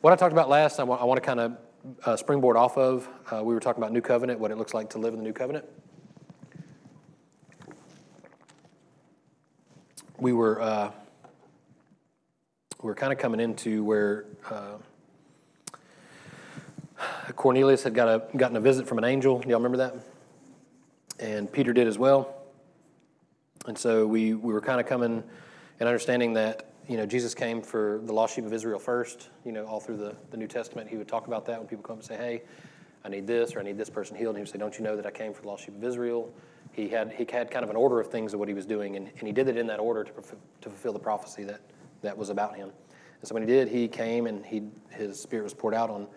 what I talked about last, I want, I want to kind of uh, springboard off of. Uh, we were talking about New Covenant, what it looks like to live in the New Covenant. We were uh, we were kind of coming into where uh, Cornelius had got a gotten a visit from an angel. Y'all remember that? And Peter did as well. And so we we were kind of coming and understanding that you know, Jesus came for the lost sheep of Israel first. You know, all through the, the New Testament, he would talk about that when people come and say, hey, I need this or I need this person healed. And he would say, don't you know that I came for the lost sheep of Israel? He had, he had kind of an order of things of what he was doing, and, and he did it in that order to, to fulfill the prophecy that, that was about him. And so when he did, he came and he, his spirit was poured out on,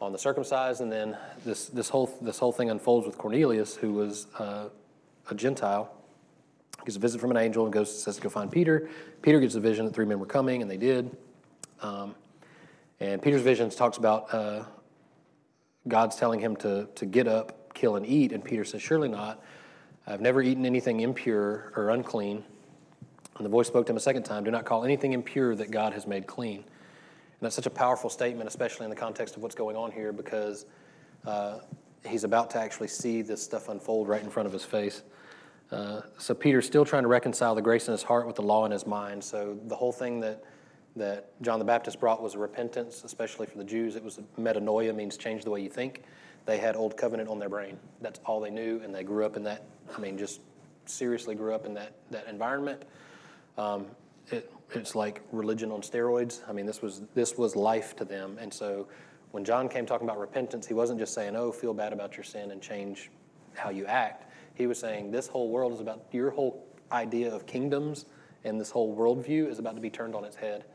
on the circumcised, and then this, this, whole, this whole thing unfolds with Cornelius, who was uh, a Gentile gets a visit from an angel and goes says to go find Peter. Peter gets a vision that three men were coming, and they did. Um, and Peter's visions talks about uh, God's telling him to to get up, kill, and eat. And Peter says, "Surely not. I've never eaten anything impure or unclean." And the voice spoke to him a second time, "Do not call anything impure that God has made clean." And that's such a powerful statement, especially in the context of what's going on here, because uh, he's about to actually see this stuff unfold right in front of his face. Uh, so Peter's still trying to reconcile the grace in his heart with the law in his mind. So the whole thing that that John the Baptist brought was repentance, especially for the Jews. It was metanoia, means change the way you think. They had old covenant on their brain. That's all they knew, and they grew up in that. I mean, just seriously grew up in that that environment. Um, it, it's like religion on steroids. I mean, this was this was life to them, and so when John came talking about repentance, he wasn't just saying, "Oh, feel bad about your sin and change how you act." He was saying this whole world is about your whole idea of kingdoms and this whole worldview is about to be turned on its head.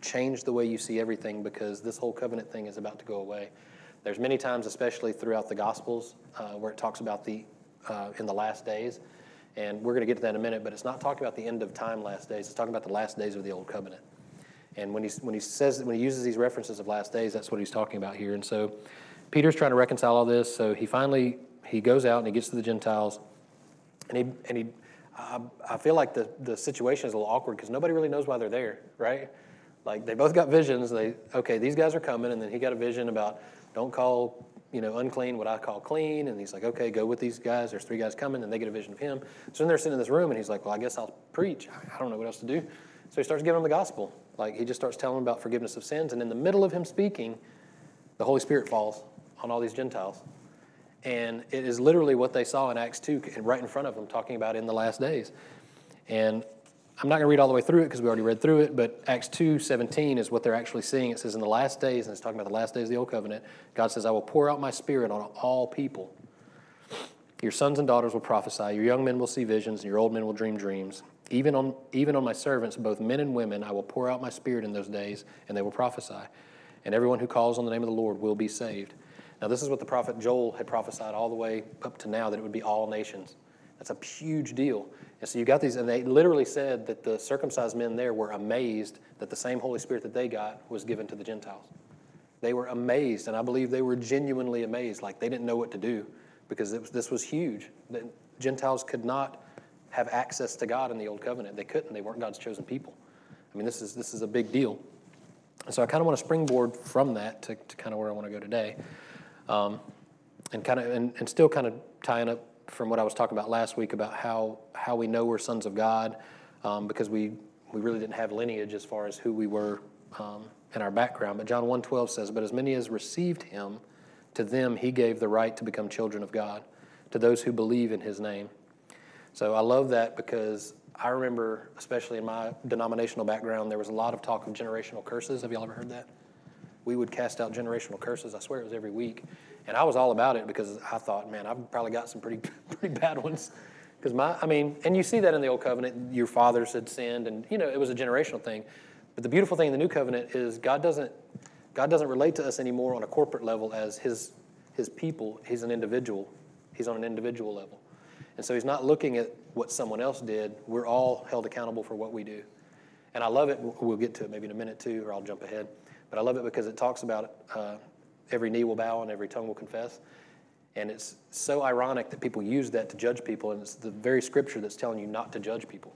Change the way you see everything because this whole covenant thing is about to go away. There's many times, especially throughout the Gospels, uh, where it talks about the uh, in the last days, and we're going to get to that in a minute. But it's not talking about the end of time, last days. It's talking about the last days of the old covenant. And when he when he says when he uses these references of last days, that's what he's talking about here. And so, Peter's trying to reconcile all this. So he finally he goes out and he gets to the Gentiles, and he and he. Uh, I feel like the the situation is a little awkward because nobody really knows why they're there, right? Like they both got visions. They okay, these guys are coming, and then he got a vision about don't call you know unclean what I call clean, and he's like, okay, go with these guys. There's three guys coming, and they get a vision of him. So then they're sitting in this room, and he's like, well, I guess I'll preach. I don't know what else to do. So he starts giving them the gospel. Like he just starts telling them about forgiveness of sins, and in the middle of him speaking, the Holy Spirit falls on all these Gentiles. And it is literally what they saw in Acts 2, right in front of them, talking about in the last days. And I'm not going to read all the way through it because we already read through it, but Acts 2 17 is what they're actually seeing. It says, In the last days, and it's talking about the last days of the Old Covenant, God says, I will pour out my spirit on all people. Your sons and daughters will prophesy, your young men will see visions, and your old men will dream dreams. Even on, even on my servants, both men and women, I will pour out my spirit in those days, and they will prophesy. And everyone who calls on the name of the Lord will be saved. Now, this is what the prophet Joel had prophesied all the way up to now that it would be all nations. That's a huge deal. And so you got these, and they literally said that the circumcised men there were amazed that the same Holy Spirit that they got was given to the Gentiles. They were amazed, and I believe they were genuinely amazed, like they didn't know what to do because was, this was huge. The Gentiles could not have access to God in the Old Covenant. They couldn't. They weren't God's chosen people. I mean, this is, this is a big deal. And so I kind of want to springboard from that to, to kind of where I want to go today. Um, and kind of and, and still kind of tying up from what I was talking about last week about how how we know we're sons of God um, because we we really didn't have lineage as far as who we were um, in our background. But John 1.12 says, "But as many as received Him, to them He gave the right to become children of God, to those who believe in His name." So I love that because I remember, especially in my denominational background, there was a lot of talk of generational curses. Have y'all ever heard that? we would cast out generational curses. I swear it was every week. And I was all about it because I thought, man, I've probably got some pretty, pretty bad ones. Because my, I mean, and you see that in the old covenant, your fathers had sinned, and you know, it was a generational thing. But the beautiful thing in the new covenant is God doesn't, God doesn't relate to us anymore on a corporate level as his, his people. He's an individual. He's on an individual level. And so he's not looking at what someone else did. We're all held accountable for what we do. And I love it. We'll get to it maybe in a minute too, or I'll jump ahead. But I love it because it talks about uh, every knee will bow and every tongue will confess. And it's so ironic that people use that to judge people, and it's the very scripture that's telling you not to judge people.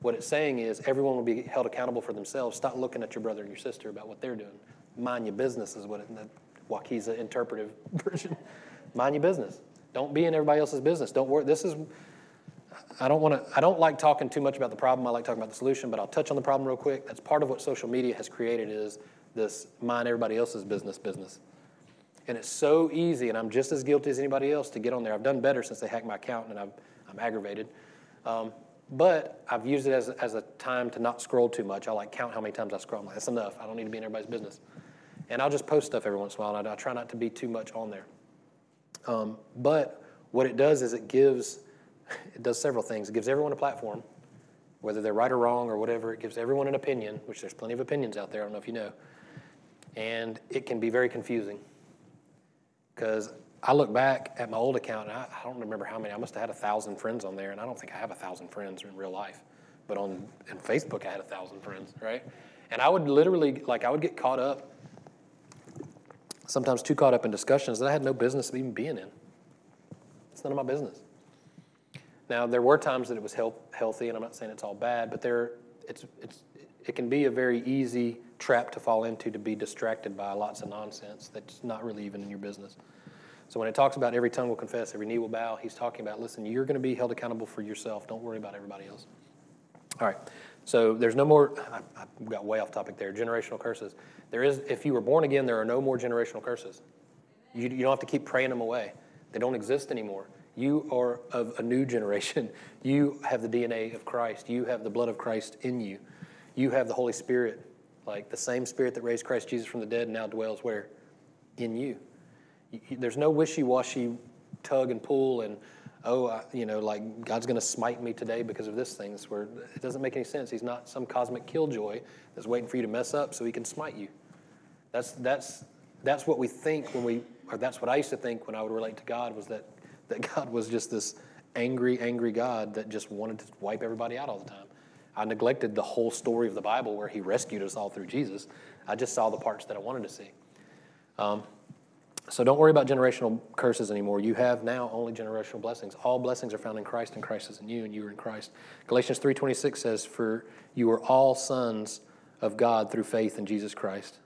What it's saying is everyone will be held accountable for themselves. Stop looking at your brother and your sister about what they're doing. mind your business is what it, the Waukesha interpretive version. mind your business. Don't be in everybody else's business. Don't worry. This is. I don't want to. I don't like talking too much about the problem. I like talking about the solution. But I'll touch on the problem real quick. That's part of what social media has created is this mind everybody else's business business. And it's so easy, and I'm just as guilty as anybody else to get on there. I've done better since they hacked my account, and i am aggravated. Um, but I've used it as, as a time to not scroll too much. I like count how many times I scroll. I'm like, that's enough. I don't need to be in everybody's business. And I'll just post stuff every once in a while, and I, I try not to be too much on there. Um, but what it does is it gives, it does several things. It gives everyone a platform, whether they're right or wrong or whatever. It gives everyone an opinion, which there's plenty of opinions out there. I don't know if you know. And it can be very confusing. Because I look back at my old account, and I, I, don't remember how many. I must have had a thousand friends on there, and I don't think I have a thousand friends in real life. But on in Facebook, I had a thousand friends, right? And I would literally, like, I would get caught up, sometimes too caught up in discussions that I had no business even being in. It's none of my business. Now, there were times that it was health, healthy, and I'm not saying it's all bad, but there, it's, it's, it can be a very easy trap to fall into to be distracted by lots of nonsense that's not really even in your business. So when it talks about every tongue will confess, every knee will bow, he's talking about, listen, you're going to be held accountable for yourself. Don't worry about everybody else. All right. So there's no more, I, I got way off topic there, generational curses. There is, if you were born again, there are no more generational curses. You, you don't have to keep praying them away. They don't exist anymore. You are of a new generation. You have the DNA of Christ. You have the blood of Christ in you. You have the Holy Spirit like the same spirit that raised Christ Jesus from the dead now dwells where? In you. There's no wishy washy tug and pull and, oh, I, you know, like God's going to smite me today because of this thing. Where it doesn't make any sense. He's not some cosmic killjoy that's waiting for you to mess up so he can smite you. That's, that's, that's what we think when we, or that's what I used to think when I would relate to God was that, that God was just this angry, angry God that just wanted to wipe everybody out all the time. I neglected the whole story of the Bible where he rescued us all through Jesus. I just saw the parts that I wanted to see. Um, so don't worry about generational curses anymore. You have now only generational blessings. All blessings are found in Christ, and Christ is in you, and you are in Christ. Galatians 3.26 says, For you are all sons of God through faith in Jesus Christ.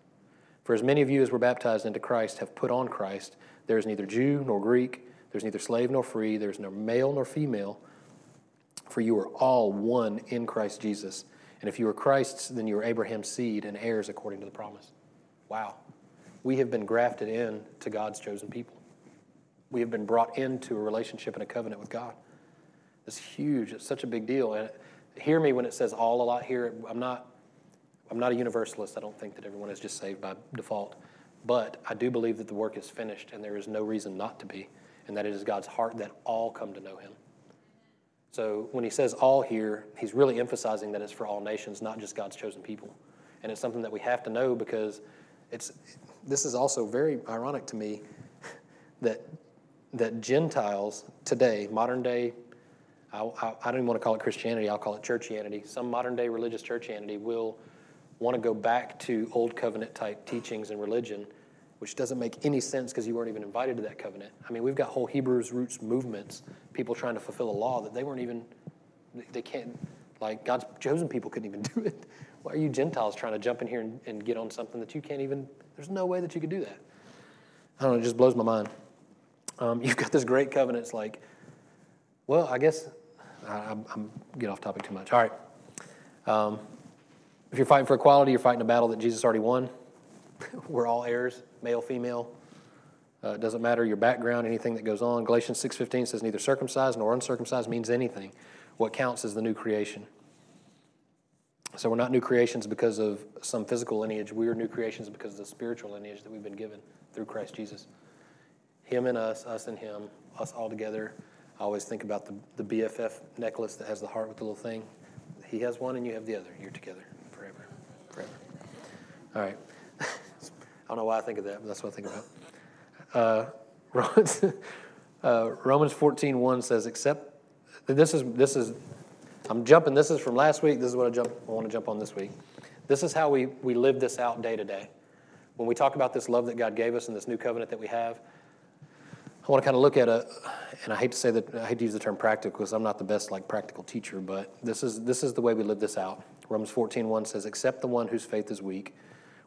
For as many of you as were baptized into Christ have put on Christ. There is neither Jew nor Greek, there's neither slave nor free, there's no male nor female, for you are all one in Christ Jesus. And if you are Christ's, then you are Abraham's seed and heirs according to the promise. Wow. We have been grafted in to God's chosen people. We have been brought into a relationship and a covenant with God. It's huge. It's such a big deal. And hear me when it says all a lot here. I'm not, I'm not a universalist. I don't think that everyone is just saved by default. But I do believe that the work is finished and there is no reason not to be, and that it is God's heart that all come to know Him. So when he says all here, he's really emphasizing that it's for all nations, not just God's chosen people. And it's something that we have to know because it's this is also very ironic to me that that Gentiles today, modern day, I, I, I, don't even want to call it Christianity, I'll call it churchianity. Some modern day religious churchianity will want to go back to old covenant type teachings and religion which doesn't make any sense because you weren't even invited to that covenant. I mean, we've got whole Hebrews roots movements, people trying to fulfill a law that they weren't even, they can't, like God's chosen people couldn't even do it. Why are you Gentiles trying to jump in here and, and get on something that you can't even, there's no way that you could do that. I don't know, it just blows my mind. Um, you've got this great covenant. It's like, well, I guess I, am I'm get off topic too much. All right. Um, if you're fighting for equality, you're fighting a battle that Jesus already won. We're all heirs, male, female. Uh, it doesn't matter your background, anything that goes on. Galatians 6.15 says neither circumcised nor uncircumcised means anything. What counts is the new creation. So we're not new creations because of some physical lineage. We are new creations because of the spiritual lineage that we've been given through Christ Jesus. Him and us, us and him, us all together. I always think about the, the BFF necklace that has the heart with the little thing. He has one and you have the other. You're together forever. Forever. All right. I don't know why I think of that, but that's what I think about. Uh, Romans, uh, Romans 14, 1 says, except, this is, this is, I'm jumping, this is from last week, this is what I, jump, I want to jump on this week. This is how we, we live this out day to day. When we talk about this love that God gave us and this new covenant that we have, I want to kind of look at a, and I hate to say that, I hate to use the term practical because I'm not the best like practical teacher, but this is, this is the way we live this out. Romans 14, 1 says, except the one whose faith is weak,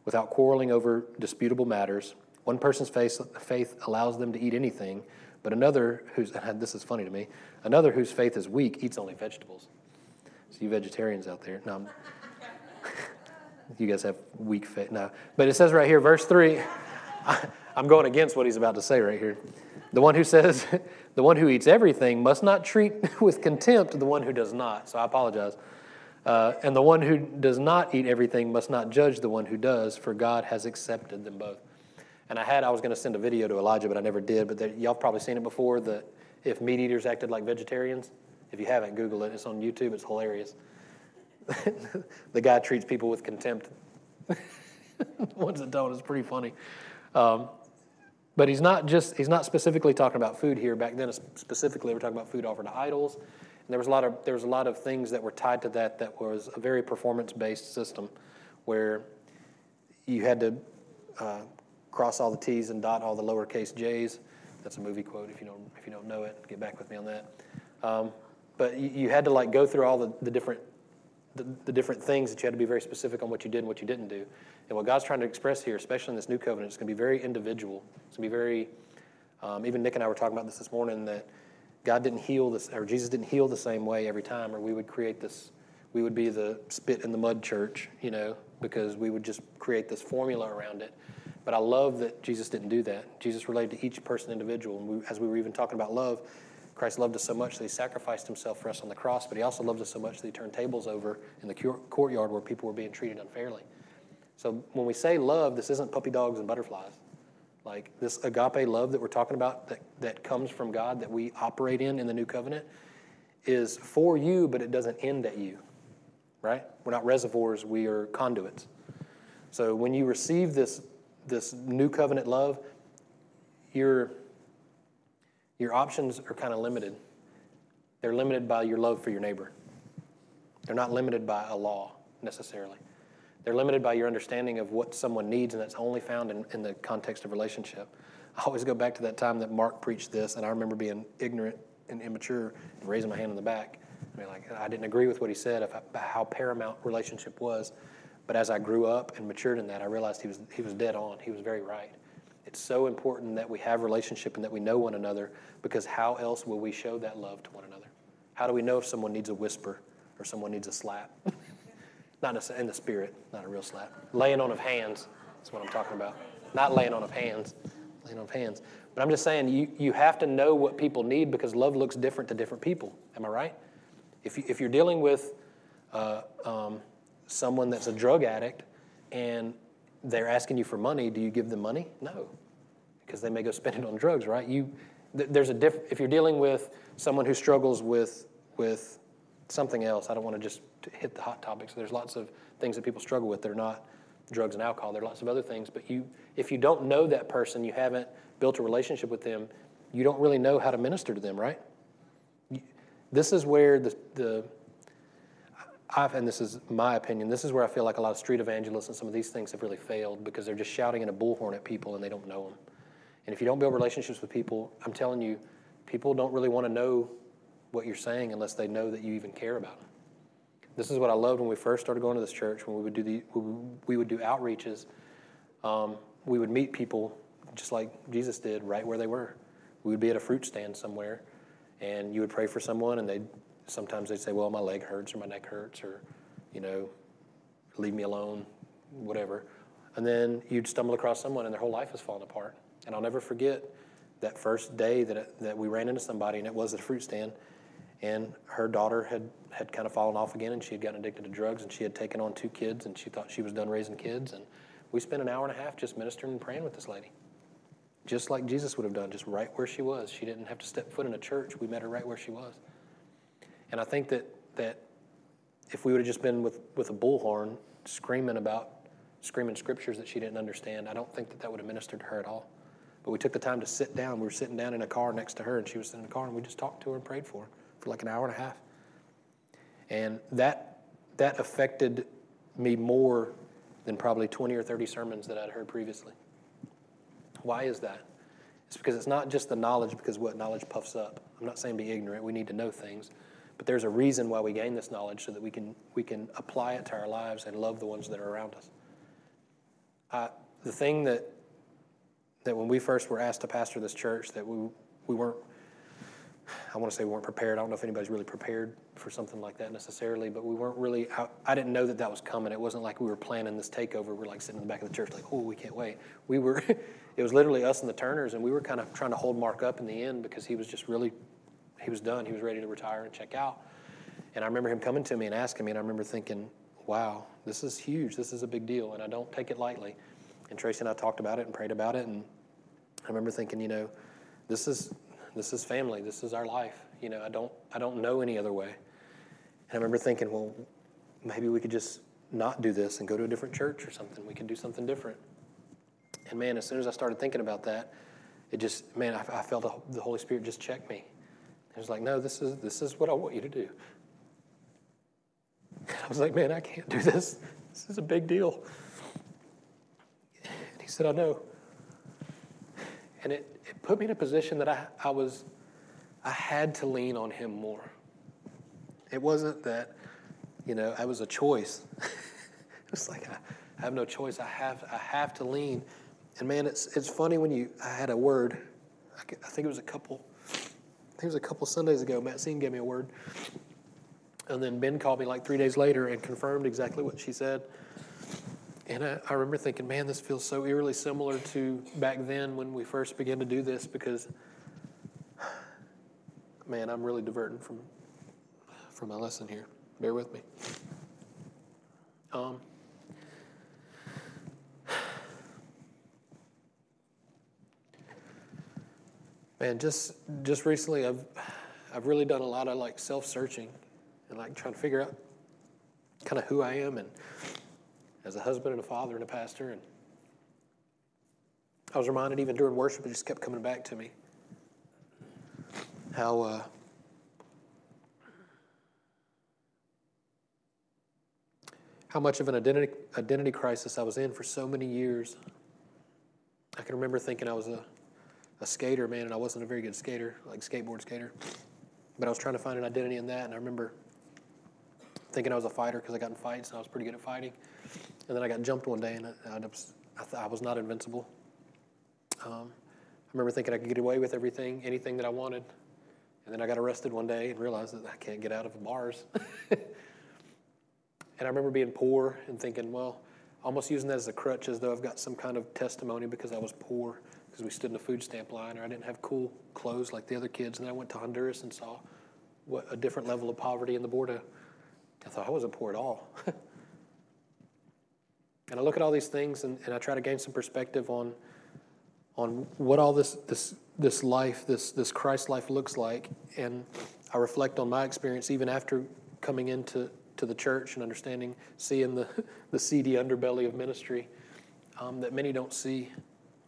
without quarreling over disputable matters. One person's faith, allows them to eat anything, but another whose, this is funny to me, another whose faith is weak eats only vegetables. So you vegetarians out there, no, you guys have weak faith. No, but it says right here, verse three. I'm going against what he's about to say right here. The one who says, the one who eats everything must not treat with contempt the one who does not. So I apologize. Uh, and the one who does not eat everything must not judge the one who does, for God has accepted them both. And I had, I was going to send a video to Elijah, but I never did. But there, y'all probably seen it before. That if meat eaters acted like vegetarians, if you haven't, Google it. It's on YouTube. It's hilarious. the guy treats people with contempt. ones that don't is pretty funny. Um, but he's not just he's not specifically talking about food here. Back then, specifically, we're talking about food offered to idols. And there was a lot of there was a lot of things that were tied to that that was a very performance based system, where you had to uh, cross all the T's and dot all the lowercase J's. That's a movie quote. If you don't if you don't know it, get back with me on that. Um, but you, you, had to like go through all the, the different the, the, different things that you had to be very specific on what you did and what you didn't do. And what God's trying to express here, especially in this new covenant, is going to be very individual. It's going to be very, um, even Nick and I were talking about this this morning, that God didn't heal this, or Jesus didn't heal the same way every time, or we would create this, we would be the spit in the mud church, you know, because we would just create this formula around it. But I love that Jesus didn't do that. Jesus related to each person individual. And we, as we were even talking about love, Christ loved us so much that he sacrificed himself for us on the cross, but he also loved us so much that he turned tables over in the courtyard where people were being treated unfairly. So when we say love, this isn't puppy dogs and butterflies. Like this agape love that we're talking about that, that comes from God that we operate in in the new covenant is for you, but it doesn't end at you, right? We're not reservoirs, we are conduits. So when you receive this, this new covenant love, you're your options are kind of limited. They're limited by your love for your neighbor. They're not limited by a law necessarily. They're limited by your understanding of what someone needs, and that's only found in, in the context of relationship. I always go back to that time that Mark preached this, and I remember being ignorant and immature and raising my hand in the back. I mean, like I didn't agree with what he said about how paramount relationship was, but as I grew up and matured in that, I realized he was he was dead on. He was very right. It's so important that we have relationship and that we know one another because how else will we show that love to one another? How do we know if someone needs a whisper or someone needs a slap? Not in the spirit, not a real slap. Laying on of hands is what I'm talking about. Not laying on of hands, laying on of hands. But I'm just saying you, you have to know what people need because love looks different to different people. Am I right? If, you, if you're dealing with uh, um, someone that's a drug addict and they're asking you for money, do you give them money? No, because they may go spend it on drugs, right? You, there's a diff- if you're dealing with someone who struggles with with something else, I don't want to just hit the hot topics. There's lots of things that people struggle with. They're not drugs and alcohol. There are lots of other things. But you, if you don't know that person, you haven't built a relationship with them, you don't really know how to minister to them, right? This is where the, the I've, and this is my opinion, this is where I feel like a lot of street evangelists and some of these things have really failed because they're just shouting in a bullhorn at people and they don't know them. And if you don't build relationships with people, I'm telling you, people don't really want to know what you're saying unless they know that you even care about them. This is what I loved when we first started going to this church. When we would do the, we would do outreaches, um, we would meet people just like Jesus did, right where they were. We would be at a fruit stand somewhere, and you would pray for someone, and they sometimes they'd say, "Well, my leg hurts or my neck hurts, or you know, leave me alone, whatever." And then you'd stumble across someone, and their whole life has fallen apart. And I'll never forget that first day that, it, that we ran into somebody, and it was at a fruit stand, and her daughter had, had kind of fallen off again, and she had gotten addicted to drugs, and she had taken on two kids, and she thought she was done raising kids. And we spent an hour and a half just ministering and praying with this lady, just like Jesus would have done, just right where she was. She didn't have to step foot in a church. We met her right where she was. And I think that, that if we would have just been with, with a bullhorn screaming about screaming scriptures that she didn't understand, I don't think that that would have ministered to her at all. But we took the time to sit down. We were sitting down in a car next to her, and she was sitting in the car, and we just talked to her and prayed for her for like an hour and a half. And that, that affected me more than probably 20 or 30 sermons that I'd heard previously. Why is that? It's because it's not just the knowledge, because what knowledge puffs up. I'm not saying be ignorant, we need to know things. But there's a reason why we gain this knowledge so that we can, we can apply it to our lives and love the ones that are around us. The thing that that when we first were asked to pastor this church, that we we weren't. I want to say we weren't prepared. I don't know if anybody's really prepared for something like that necessarily, but we weren't really. I, I didn't know that that was coming. It wasn't like we were planning this takeover. We're like sitting in the back of the church, like, oh, we can't wait. We were. it was literally us and the Turners, and we were kind of trying to hold Mark up in the end because he was just really, he was done. He was ready to retire and check out. And I remember him coming to me and asking me, and I remember thinking, wow, this is huge. This is a big deal, and I don't take it lightly. And Tracy and I talked about it and prayed about it, and I remember thinking, you know, this is this is family. This is our life. You know, I don't I don't know any other way. And I remember thinking, well, maybe we could just not do this and go to a different church or something. We could do something different. And man, as soon as I started thinking about that, it just man, I, I felt the, Holy Spirit just check me. It was like, no, this is this is what I want you to do. I was like, man, I can't do this. This is a big deal. And he said, I know. And it, it put me in a position that I, I was, I had to lean on him more. It wasn't that, you know, I was a choice. it's like I, I have no choice. I have, I have to lean. And man, it's, it's funny when you, I had a word, I, I think it was a couple, I think it was a couple Sundays ago, Matt Seen gave me a word. And then Ben called me like three days later and confirmed exactly what she said. And I, I, remember thinking, man, this feels so eerily similar to back then when we first began to do this because, man, I'm really diverting from, from my lesson here. Bear with me. Um, man, just just recently, I've I've really done a lot of like self searching and like trying to figure out kind of who I am and as a husband and a father and a pastor. And I was reminded even during worship, it just kept coming back to me how. Uh, how much of an identity, identity crisis I was in for so many years. I can remember thinking I was a, a skater, man, and I wasn't a very good skater, like skateboard skater. But I was trying to find an identity in that, and I remember thinking I was a fighter because I got in fights and I was pretty good at fighting. And then I got jumped one day and I, was, I, I was not invincible. Um, I remember thinking I could get away with everything, anything that I wanted. And then I got arrested one day and realized that I can't get out of bars. and I remember being poor and thinking, well, almost using that as a crutch as though I've got some kind of testimony because I was poor, because we stood in a food stamp line, or I didn't have cool clothes like the other kids. And then I went to Honduras and saw what a different level of poverty in the border I thought I wasn't poor at all. and I look at all these things and, and I try to gain some perspective on, on what all this, this, this life, this, this Christ life looks like. And I reflect on my experience even after coming into to the church and understanding, seeing the, the seedy underbelly of ministry um, that many don't see.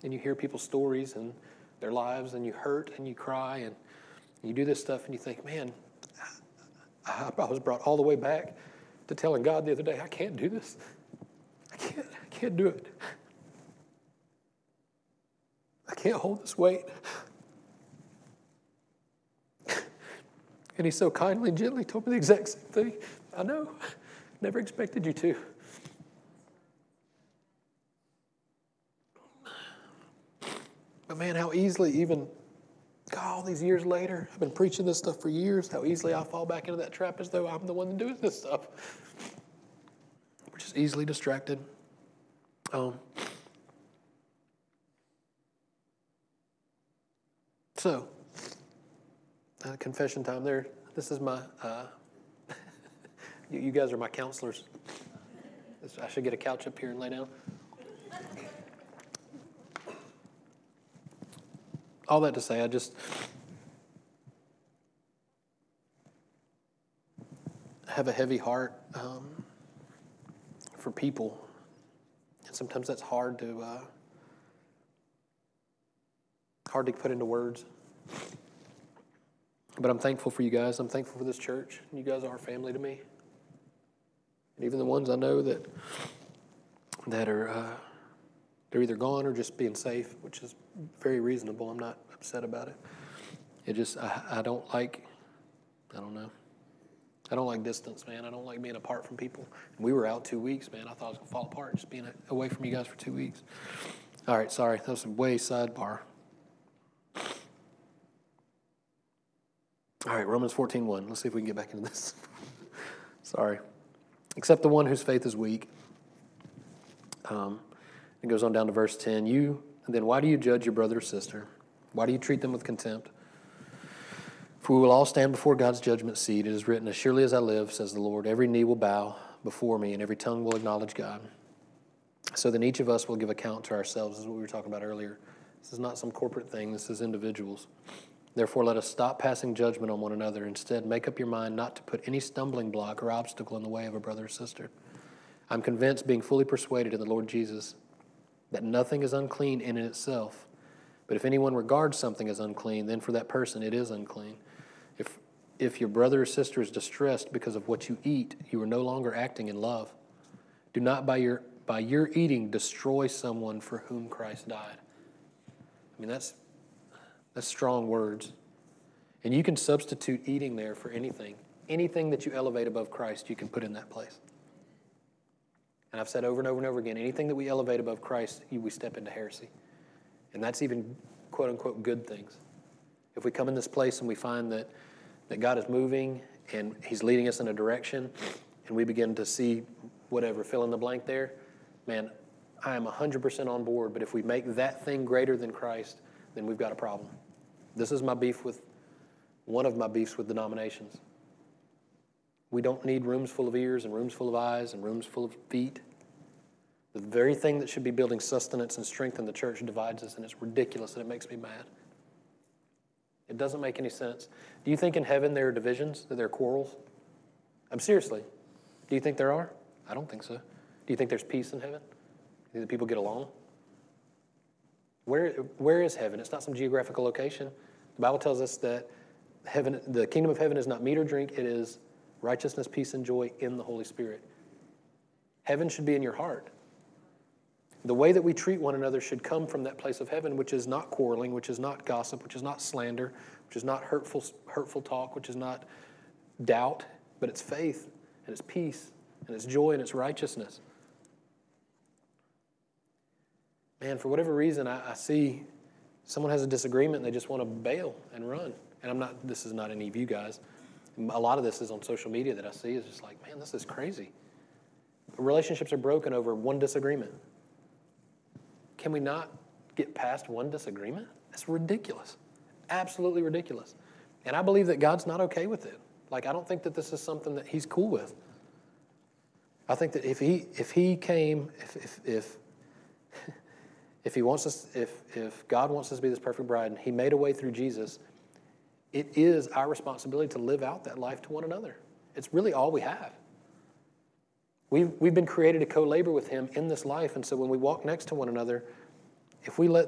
And you hear people's stories and their lives, and you hurt and you cry and you do this stuff, and you think, man, I, I was brought all the way back to telling God the other day, I can't do this. I can't, I can't do it. I can't hold this weight. And he so kindly and gently told me the exact same thing. I know. Never expected you to. But man, how easily even God, all these years later, I've been preaching this stuff for years, how easily I fall back into that trap as though I'm the one doing this stuff. We're just easily distracted. Um, so, uh, confession time there. This is my, uh, you, you guys are my counselors. I should get a couch up here and lay down. all that to say, I just have a heavy heart um, for people, and sometimes that's hard to uh, hard to put into words. But I'm thankful for you guys. I'm thankful for this church. You guys are family to me, and even the ones I know that that are. Uh, they're either gone or just being safe, which is very reasonable. I'm not upset about it. It just, I, I don't like, I don't know. I don't like distance, man. I don't like being apart from people. And we were out two weeks, man. I thought I was to fall apart just being away from you guys for two weeks. All right, sorry. That was a way sidebar. All right, Romans 14 1. Let's see if we can get back into this. sorry. Except the one whose faith is weak. Um, it goes on down to verse 10. You, then why do you judge your brother or sister? Why do you treat them with contempt? For we will all stand before God's judgment seat. It is written, As surely as I live, says the Lord, every knee will bow before me, and every tongue will acknowledge God. So then each of us will give account to ourselves, is what we were talking about earlier. This is not some corporate thing, this is individuals. Therefore, let us stop passing judgment on one another. Instead, make up your mind not to put any stumbling block or obstacle in the way of a brother or sister. I'm convinced, being fully persuaded in the Lord Jesus, that nothing is unclean in itself. But if anyone regards something as unclean, then for that person it is unclean. If, if your brother or sister is distressed because of what you eat, you are no longer acting in love. Do not by your, by your eating destroy someone for whom Christ died. I mean, that's, that's strong words. And you can substitute eating there for anything. Anything that you elevate above Christ, you can put in that place. And I've said over and over and over again anything that we elevate above Christ, we step into heresy. And that's even quote unquote good things. If we come in this place and we find that, that God is moving and He's leading us in a direction, and we begin to see whatever, fill in the blank there, man, I am 100% on board. But if we make that thing greater than Christ, then we've got a problem. This is my beef with one of my beefs with denominations. We don't need rooms full of ears and rooms full of eyes and rooms full of feet. The very thing that should be building sustenance and strength in the church divides us, and it's ridiculous and it makes me mad. It doesn't make any sense. Do you think in heaven there are divisions, that there are quarrels? I'm seriously. Do you think there are? I don't think so. Do you think there's peace in heaven? Do that people get along? Where, where is heaven? It's not some geographical location. The Bible tells us that heaven, the kingdom of heaven is not meat or drink, it is righteousness, peace, and joy in the Holy Spirit. Heaven should be in your heart. The way that we treat one another should come from that place of heaven, which is not quarreling, which is not gossip, which is not slander, which is not hurtful, hurtful talk, which is not doubt, but it's faith and it's peace and it's joy and it's righteousness. Man, for whatever reason, I, I see someone has a disagreement and they just want to bail and run. And I'm not, this is not any of you guys. A lot of this is on social media that I see is just like, man, this is crazy. Relationships are broken over one disagreement. Can we not get past one disagreement? That's ridiculous. Absolutely ridiculous. And I believe that God's not okay with it. Like, I don't think that this is something that He's cool with. I think that if He, if he came, if, if, if, if He wants us, if, if God wants us to be this perfect bride and He made a way through Jesus, it is our responsibility to live out that life to one another. It's really all we have. We've, we've been created to co labor with Him in this life. And so when we walk next to one another, if we let,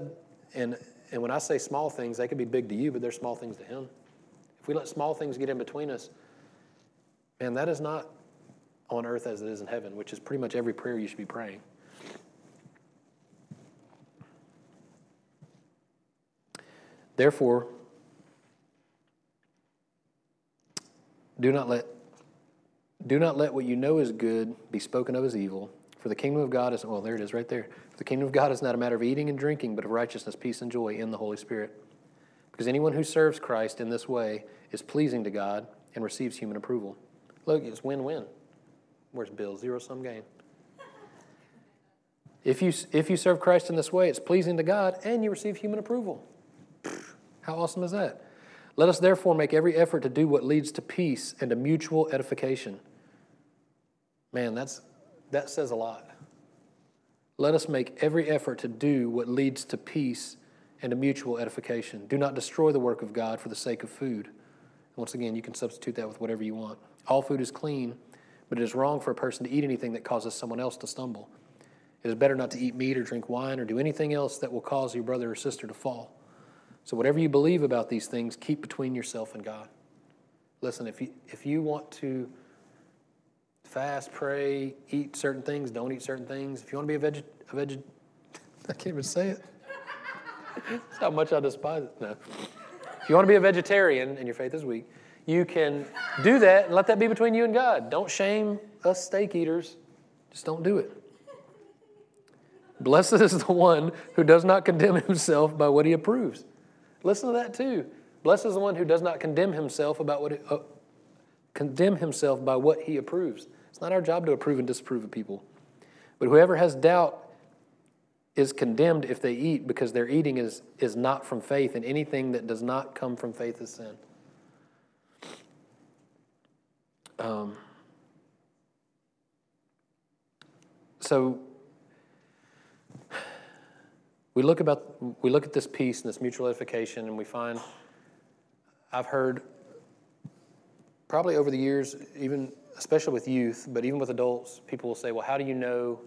and, and when I say small things, they could be big to you, but they're small things to Him. If we let small things get in between us, man, that is not on earth as it is in heaven, which is pretty much every prayer you should be praying. Therefore, do not let do not let what you know is good be spoken of as evil. For the kingdom of God is, well, there it is right there. For the kingdom of God is not a matter of eating and drinking, but of righteousness, peace, and joy in the Holy Spirit. Because anyone who serves Christ in this way is pleasing to God and receives human approval. Look, it's win win. Where's Bill? Zero sum game. If you, if you serve Christ in this way, it's pleasing to God and you receive human approval. How awesome is that? Let us therefore make every effort to do what leads to peace and to mutual edification. Man, that's, that says a lot. Let us make every effort to do what leads to peace and to mutual edification. Do not destroy the work of God for the sake of food. Once again, you can substitute that with whatever you want. All food is clean, but it is wrong for a person to eat anything that causes someone else to stumble. It is better not to eat meat or drink wine or do anything else that will cause your brother or sister to fall. So, whatever you believe about these things, keep between yourself and God. Listen, if you, if you want to fast, pray, eat certain things, don't eat certain things. If you want to be a veg, a veg I can't even say it. That's how much I despise it. No. If you want to be a vegetarian and your faith is weak, you can do that and let that be between you and God. Don't shame us steak eaters. Just don't do it. Blessed is the one who does not condemn himself by what he approves. Listen to that too. Blessed is the one who does not condemn himself about what uh, condemn himself by what he approves. It's not our job to approve and disapprove of people. But whoever has doubt is condemned if they eat because their eating is, is not from faith, and anything that does not come from faith is sin. Um, so we look about we look at this peace and this mutual edification, and we find I've heard probably over the years, even especially with youth, but even with adults, people will say, "Well, how do you know?"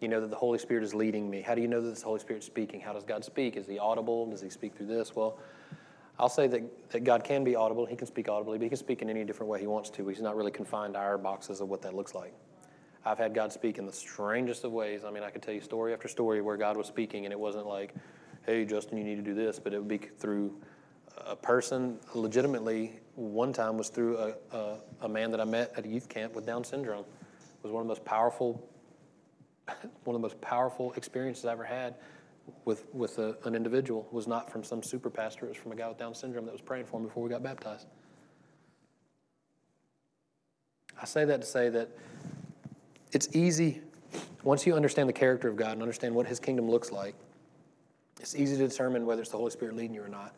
You know that the Holy Spirit is leading me. How do you know that the Holy Spirit is speaking? How does God speak? Is He audible? Does He speak through this? Well, I'll say that, that God can be audible. He can speak audibly, but He can speak in any different way He wants to. He's not really confined to our boxes of what that looks like. I've had God speak in the strangest of ways. I mean, I could tell you story after story where God was speaking, and it wasn't like, hey, Justin, you need to do this, but it would be through a person legitimately. One time was through a, a, a man that I met at a youth camp with Down syndrome. It was one of the most powerful, one of the most powerful experiences I ever had with, with a, an individual was not from some super pastor. It was from a guy with Down syndrome that was praying for him before we got baptized. I say that to say that it's easy, once you understand the character of God and understand what his kingdom looks like, it's easy to determine whether it's the Holy Spirit leading you or not.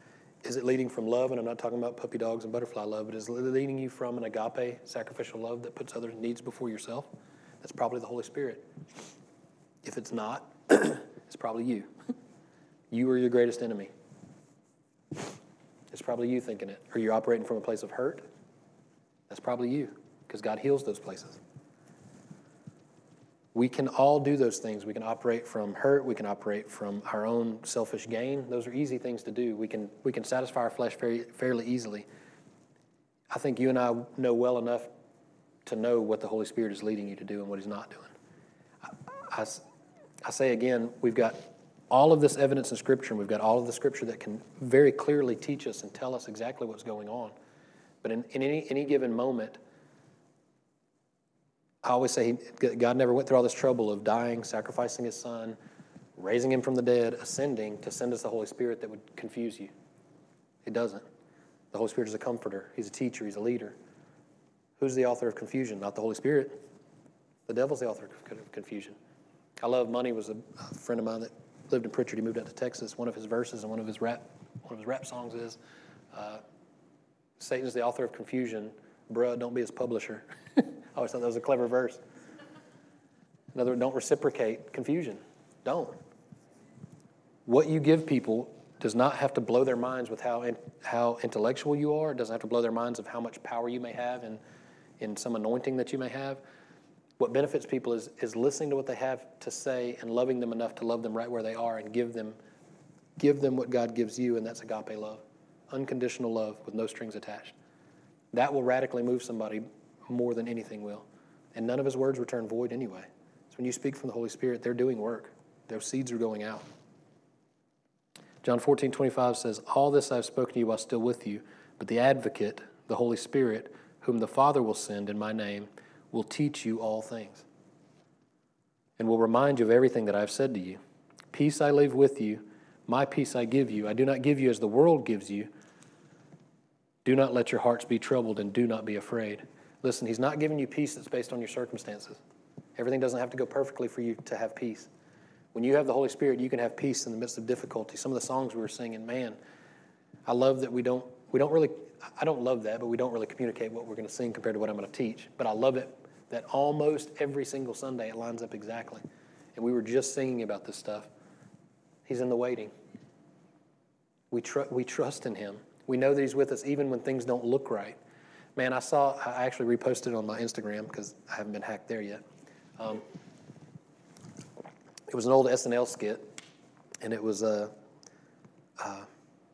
Is it leading from love? And I'm not talking about puppy dogs and butterfly love, but is it leading you from an agape, sacrificial love that puts other needs before yourself? That's probably the Holy Spirit. If it's not, it's probably you. You are your greatest enemy. It's probably you thinking it. Or you're operating from a place of hurt. That's probably you, because God heals those places. We can all do those things. We can operate from hurt. We can operate from our own selfish gain. Those are easy things to do. We can, we can satisfy our flesh very, fairly easily. I think you and I know well enough to know what the Holy Spirit is leading you to do and what He's not doing. I, I, I say again, we've got all of this evidence in Scripture, and we've got all of the Scripture that can very clearly teach us and tell us exactly what's going on. But in, in any, any given moment, I always say God never went through all this trouble of dying, sacrificing his son, raising him from the dead, ascending to send us the Holy Spirit that would confuse you. It doesn't. The Holy Spirit is a comforter, he's a teacher, he's a leader. Who's the author of confusion? Not the Holy Spirit. The devil's the author of confusion. I love money was a, friend of mine that lived in Prichard. He moved out to Texas. One of his verses and one of his rap one of his rap songs is uh, Satan is the author of confusion. Bruh, don't be his publisher. Oh, I always thought that was a clever verse. In other words, don't reciprocate confusion. Don't. What you give people does not have to blow their minds with how, in, how intellectual you are. It doesn't have to blow their minds of how much power you may have in, in some anointing that you may have. What benefits people is, is listening to what they have to say and loving them enough to love them right where they are and give them, give them what God gives you, and that's agape love. Unconditional love with no strings attached. That will radically move somebody more than anything will. And none of his words return void anyway. So when you speak from the Holy Spirit, they're doing work, their seeds are going out. John 14, 25 says, All this I've spoken to you while still with you, but the advocate, the Holy Spirit, whom the Father will send in my name, will teach you all things and will remind you of everything that I've said to you. Peace I leave with you, my peace I give you. I do not give you as the world gives you. Do not let your hearts be troubled and do not be afraid. Listen, He's not giving you peace that's based on your circumstances. Everything doesn't have to go perfectly for you to have peace. When you have the Holy Spirit, you can have peace in the midst of difficulty. Some of the songs we were singing, man, I love that we don't we don't really I don't love that, but we don't really communicate what we're going to sing compared to what I'm going to teach. But I love it that almost every single Sunday it lines up exactly. And we were just singing about this stuff. He's in the waiting. We, tr- we trust in Him. We know that He's with us even when things don't look right. Man, I saw, I actually reposted on my Instagram because I haven't been hacked there yet. Um, it was an old SNL skit, and it was, uh, uh,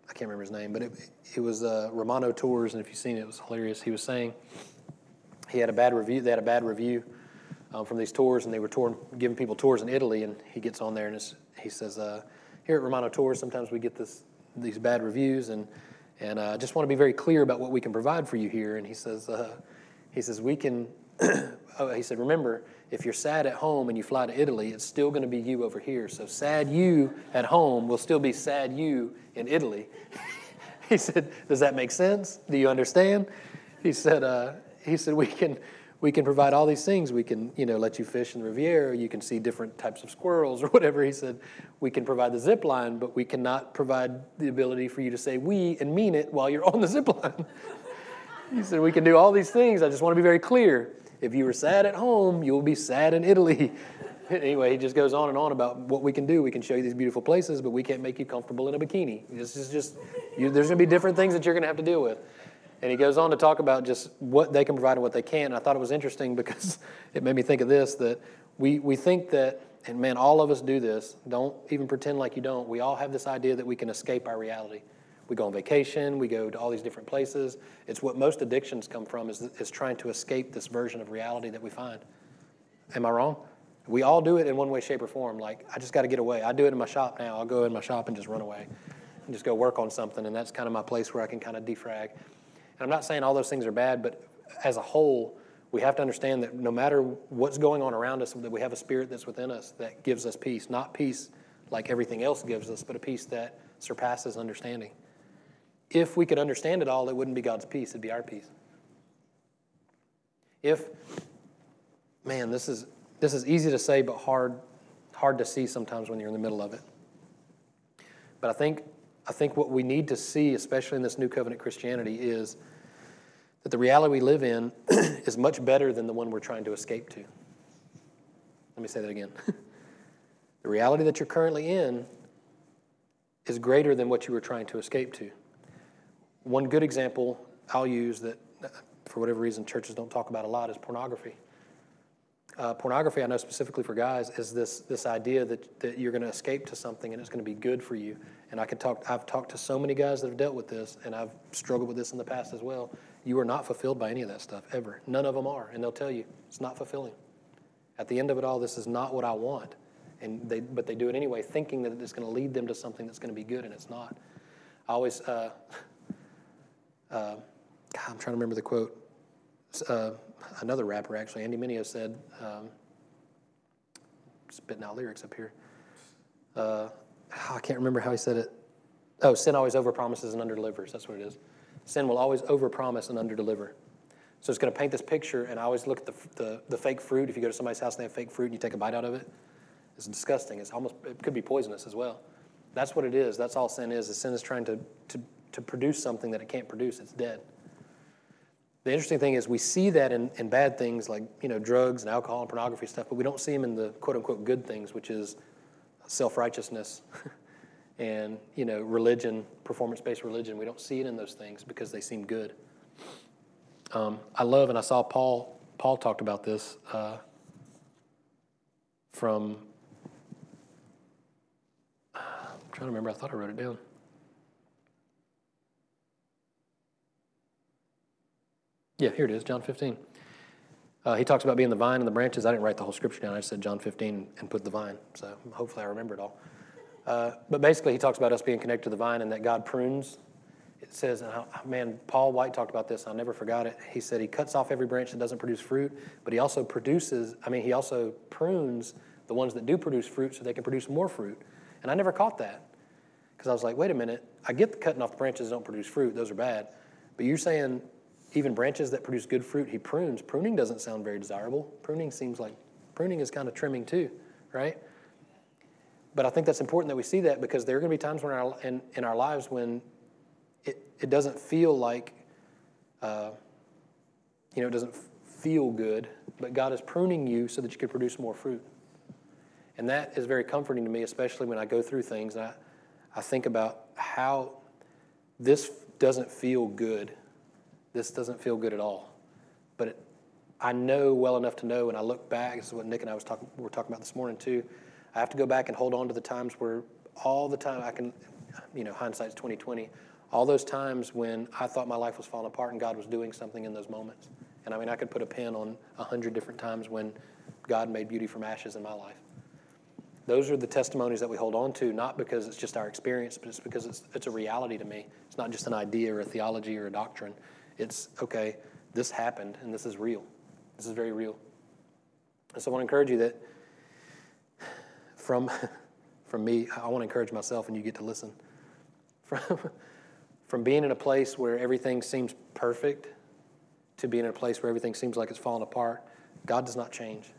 I can't remember his name, but it, it was uh, Romano Tours, and if you've seen it, it was hilarious. He was saying he had a bad review, they had a bad review um, from these tours, and they were touring, giving people tours in Italy, and he gets on there and he says, uh, here at Romano Tours, sometimes we get this, these bad reviews, and And uh, I just want to be very clear about what we can provide for you here. And he says, uh, he says, we can, oh, he said, remember, if you're sad at home and you fly to Italy, it's still going to be you over here. So sad you at home will still be sad you in Italy. he said, does that make sense? Do you understand? He said, uh, he said, we can, we can provide all these things. We can, you know, let you fish in the Riviera. You can see different types of squirrels or whatever. He said, we can provide the zip line, but we cannot provide the ability for you to say we and mean it while you're on the zip line. he said, we can do all these things. I just want to be very clear. If you were sad at home, you will be sad in Italy. anyway, he just goes on and on about what we can do. We can show you these beautiful places, but we can't make you comfortable in a bikini. This is just, you, there's going to be different things that you're going to have to deal with. And he goes on to talk about just what they can provide and what they can't. And I thought it was interesting because it made me think of this that we, we think that, and man, all of us do this. Don't even pretend like you don't. We all have this idea that we can escape our reality. We go on vacation, we go to all these different places. It's what most addictions come from is, is trying to escape this version of reality that we find. Am I wrong? We all do it in one way, shape, or form. Like, I just got to get away. I do it in my shop now. I'll go in my shop and just run away and just go work on something. And that's kind of my place where I can kind of defrag. I'm not saying all those things are bad, but as a whole, we have to understand that no matter what's going on around us, that we have a spirit that's within us that gives us peace. Not peace like everything else gives us, but a peace that surpasses understanding. If we could understand it all, it wouldn't be God's peace, it'd be our peace. If, man, this is, this is easy to say, but hard, hard to see sometimes when you're in the middle of it. But I think, I think what we need to see, especially in this new covenant Christianity, is that the reality we live in is much better than the one we're trying to escape to. Let me say that again. the reality that you're currently in is greater than what you were trying to escape to. One good example I'll use that, for whatever reason, churches don't talk about a lot is pornography. Uh, pornography, I know specifically for guys, is this, this idea that, that you're going to escape to something and it's going to be good for you. And I could talk, I've talked to so many guys that have dealt with this, and I've struggled with this in the past as well. You are not fulfilled by any of that stuff, ever. None of them are. And they'll tell you it's not fulfilling. At the end of it all, this is not what I want. And they, but they do it anyway, thinking that it's going to lead them to something that's going to be good, and it's not. I always, uh, uh, I'm trying to remember the quote. Uh, another rapper, actually, Andy Mineo said, um, spitting out lyrics up here. Uh, I can't remember how he said it. Oh, sin always overpromises and underdelivers. That's what it is. Sin will always overpromise and underdeliver. So it's going to paint this picture, and I always look at the, the, the, fake fruit. If you go to somebody's house and they have fake fruit and you take a bite out of it, it's disgusting. It's almost, it could be poisonous as well. That's what it is. That's all sin is. The sin is trying to, to, to produce something that it can't produce. It's dead. The interesting thing is we see that in, in bad things like you know drugs and alcohol and pornography stuff, but we don't see them in the quote unquote good things, which is self righteousness and you know religion, performance based religion. We don't see it in those things because they seem good. Um, I love, and I saw Paul. Paul talked about this uh, from. I'm trying to remember. I thought I wrote it down. Yeah, here it is, John 15. Uh, he talks about being the vine and the branches. I didn't write the whole scripture down. I just said John 15 and put the vine. So hopefully I remember it all. Uh, but basically, he talks about us being connected to the vine and that God prunes. It says, man, Paul White talked about this. I never forgot it. He said he cuts off every branch that doesn't produce fruit, but he also produces, I mean, he also prunes the ones that do produce fruit so they can produce more fruit. And I never caught that because I was like, wait a minute. I get the cutting off the branches that don't produce fruit, those are bad. But you're saying even branches that produce good fruit, he prunes. Pruning doesn't sound very desirable. Pruning seems like pruning is kind of trimming too, right? But I think that's important that we see that because there are going to be times when our, in, in our lives when it, it doesn't feel like, uh, you know, it doesn't feel good, but God is pruning you so that you can produce more fruit. And that is very comforting to me, especially when I go through things and I, I think about how this doesn't feel good this doesn't feel good at all. But it, I know well enough to know, and I look back, this is what Nick and I was talking, were talking about this morning too. I have to go back and hold on to the times where all the time I can, you know, hindsight's 2020, all those times when I thought my life was falling apart and God was doing something in those moments. And I mean, I could put a pin on a hundred different times when God made beauty from ashes in my life. Those are the testimonies that we hold on to, not because it's just our experience, but it's because it's, it's a reality to me. It's not just an idea or a theology or a doctrine. It's, okay, this happened and this is real. This is very real. And so I want to encourage you that from, from me, I want to encourage myself and you get to listen. From, from being in a place where everything seems perfect to being in a place where everything seems like it's falling apart, God does not change.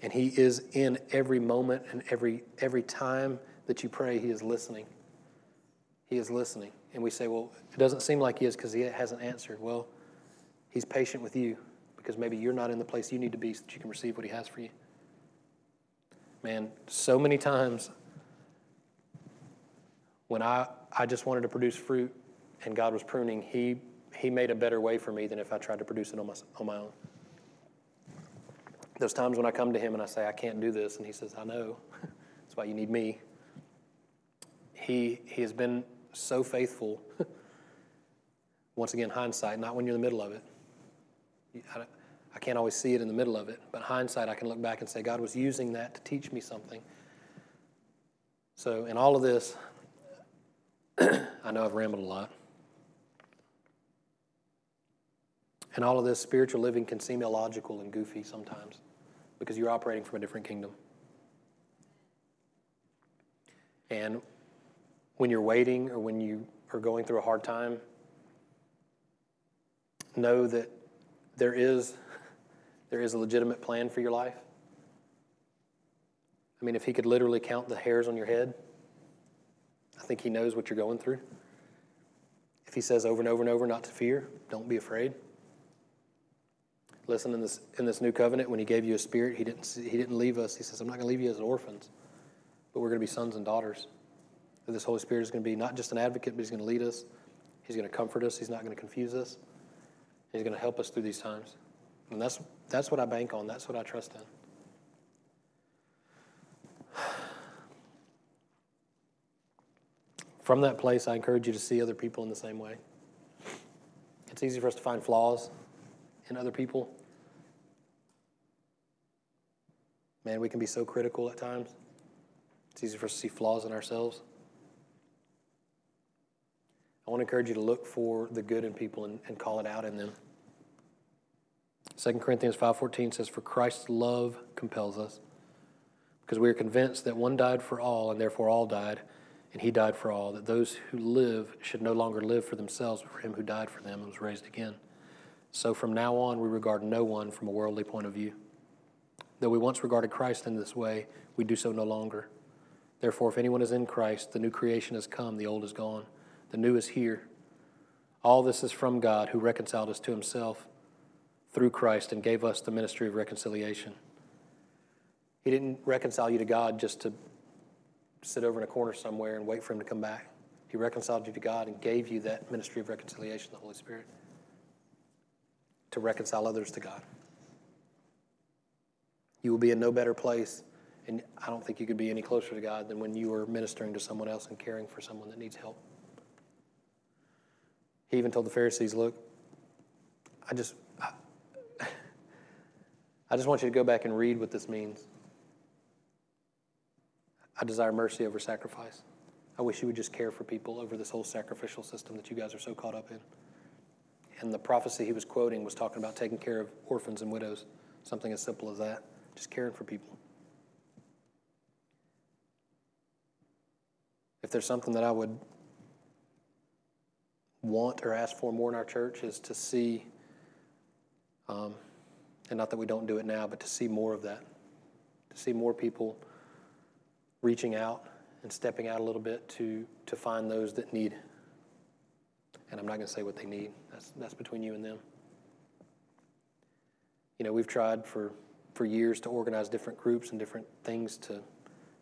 And He is in every moment and every, every time that you pray, He is listening. He is listening. And we say, well, it doesn't seem like He is because He hasn't answered. Well, He's patient with you because maybe you're not in the place you need to be so that you can receive what He has for you. Man, so many times when I, I just wanted to produce fruit and God was pruning, He, he made a better way for me than if I tried to produce it on my, on my own. Those times when I come to Him and I say, I can't do this, and He says, I know. That's why you need me. He, he has been so faithful. Once again, hindsight, not when you're in the middle of it. I, I can't always see it in the middle of it, but hindsight, I can look back and say, God was using that to teach me something. So, in all of this, I know I've rambled a lot. In all of this, spiritual living can seem illogical and goofy sometimes because you're operating from a different kingdom. And when you're waiting or when you are going through a hard time, know that there is, there is a legitimate plan for your life. I mean, if he could literally count the hairs on your head, I think he knows what you're going through. If he says over and over and over not to fear, don't be afraid. Listen, in this, in this new covenant, when he gave you a spirit, he didn't, he didn't leave us. He says, I'm not going to leave you as orphans, but we're going to be sons and daughters. This Holy Spirit is going to be not just an advocate, but he's going to lead us. He's going to comfort us. He's not going to confuse us. He's going to help us through these times. And that's, that's what I bank on. That's what I trust in. From that place, I encourage you to see other people in the same way. It's easy for us to find flaws in other people. Man, we can be so critical at times. It's easy for us to see flaws in ourselves. I want to encourage you to look for the good in people and, and call it out in them. 2 Corinthians 5.14 says, For Christ's love compels us, because we are convinced that one died for all, and therefore all died, and he died for all, that those who live should no longer live for themselves, but for him who died for them and was raised again. So from now on, we regard no one from a worldly point of view. Though we once regarded Christ in this way, we do so no longer. Therefore, if anyone is in Christ, the new creation has come, the old is gone. The new is here. All this is from God who reconciled us to himself through Christ and gave us the ministry of reconciliation. He didn't reconcile you to God just to sit over in a corner somewhere and wait for him to come back. He reconciled you to God and gave you that ministry of reconciliation, the Holy Spirit, to reconcile others to God. You will be in no better place, and I don't think you could be any closer to God than when you are ministering to someone else and caring for someone that needs help. He even told the Pharisees, Look, I just, I just want you to go back and read what this means. I desire mercy over sacrifice. I wish you would just care for people over this whole sacrificial system that you guys are so caught up in. And the prophecy he was quoting was talking about taking care of orphans and widows, something as simple as that, just caring for people. If there's something that I would want or ask for more in our church is to see, um, and not that we don't do it now, but to see more of that, to see more people reaching out and stepping out a little bit to, to find those that need. And I'm not going to say what they need, that's, that's between you and them. You know, we've tried for, for years to organize different groups and different things to,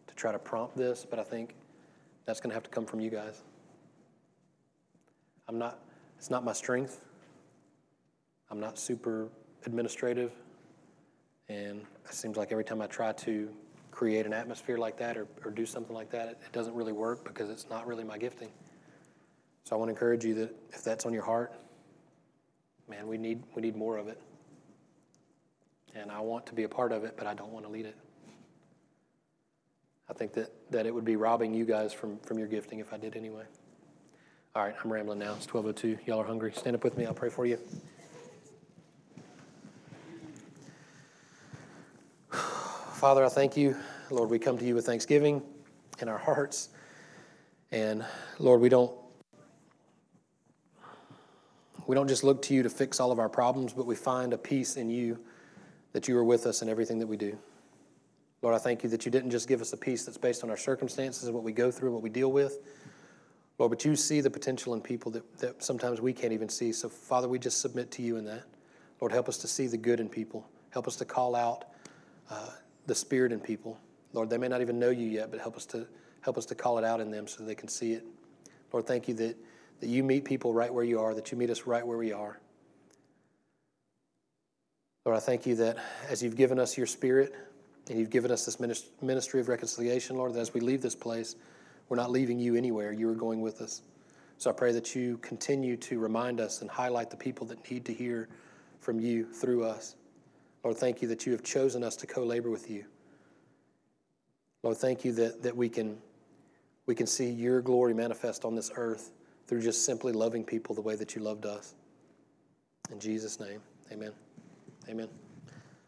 to try to prompt this, but I think that's going to have to come from you guys. I'm not, it's not my strength. I'm not super administrative. And it seems like every time I try to create an atmosphere like that or, or do something like that, it, it doesn't really work because it's not really my gifting. So I want to encourage you that if that's on your heart, man, we need, we need more of it. And I want to be a part of it, but I don't want to lead it. I think that, that it would be robbing you guys from, from your gifting if I did anyway. All right, I'm rambling now. It's 1202. Y'all are hungry. Stand up with me. I'll pray for you. Father, I thank you. Lord, we come to you with thanksgiving in our hearts. And Lord, we don't we don't just look to you to fix all of our problems, but we find a peace in you that you are with us in everything that we do. Lord, I thank you that you didn't just give us a peace that's based on our circumstances and what we go through and what we deal with. Lord, but you see the potential in people that, that sometimes we can't even see. So, Father, we just submit to you in that. Lord, help us to see the good in people. Help us to call out uh, the spirit in people. Lord, they may not even know you yet, but help us to help us to call it out in them so they can see it. Lord, thank you that, that you meet people right where you are, that you meet us right where we are. Lord, I thank you that as you've given us your spirit and you've given us this ministry of reconciliation, Lord, that as we leave this place, we're not leaving you anywhere. You are going with us. So I pray that you continue to remind us and highlight the people that need to hear from you through us. Lord, thank you that you have chosen us to co labor with you. Lord, thank you that, that we, can, we can see your glory manifest on this earth through just simply loving people the way that you loved us. In Jesus' name, amen. Amen.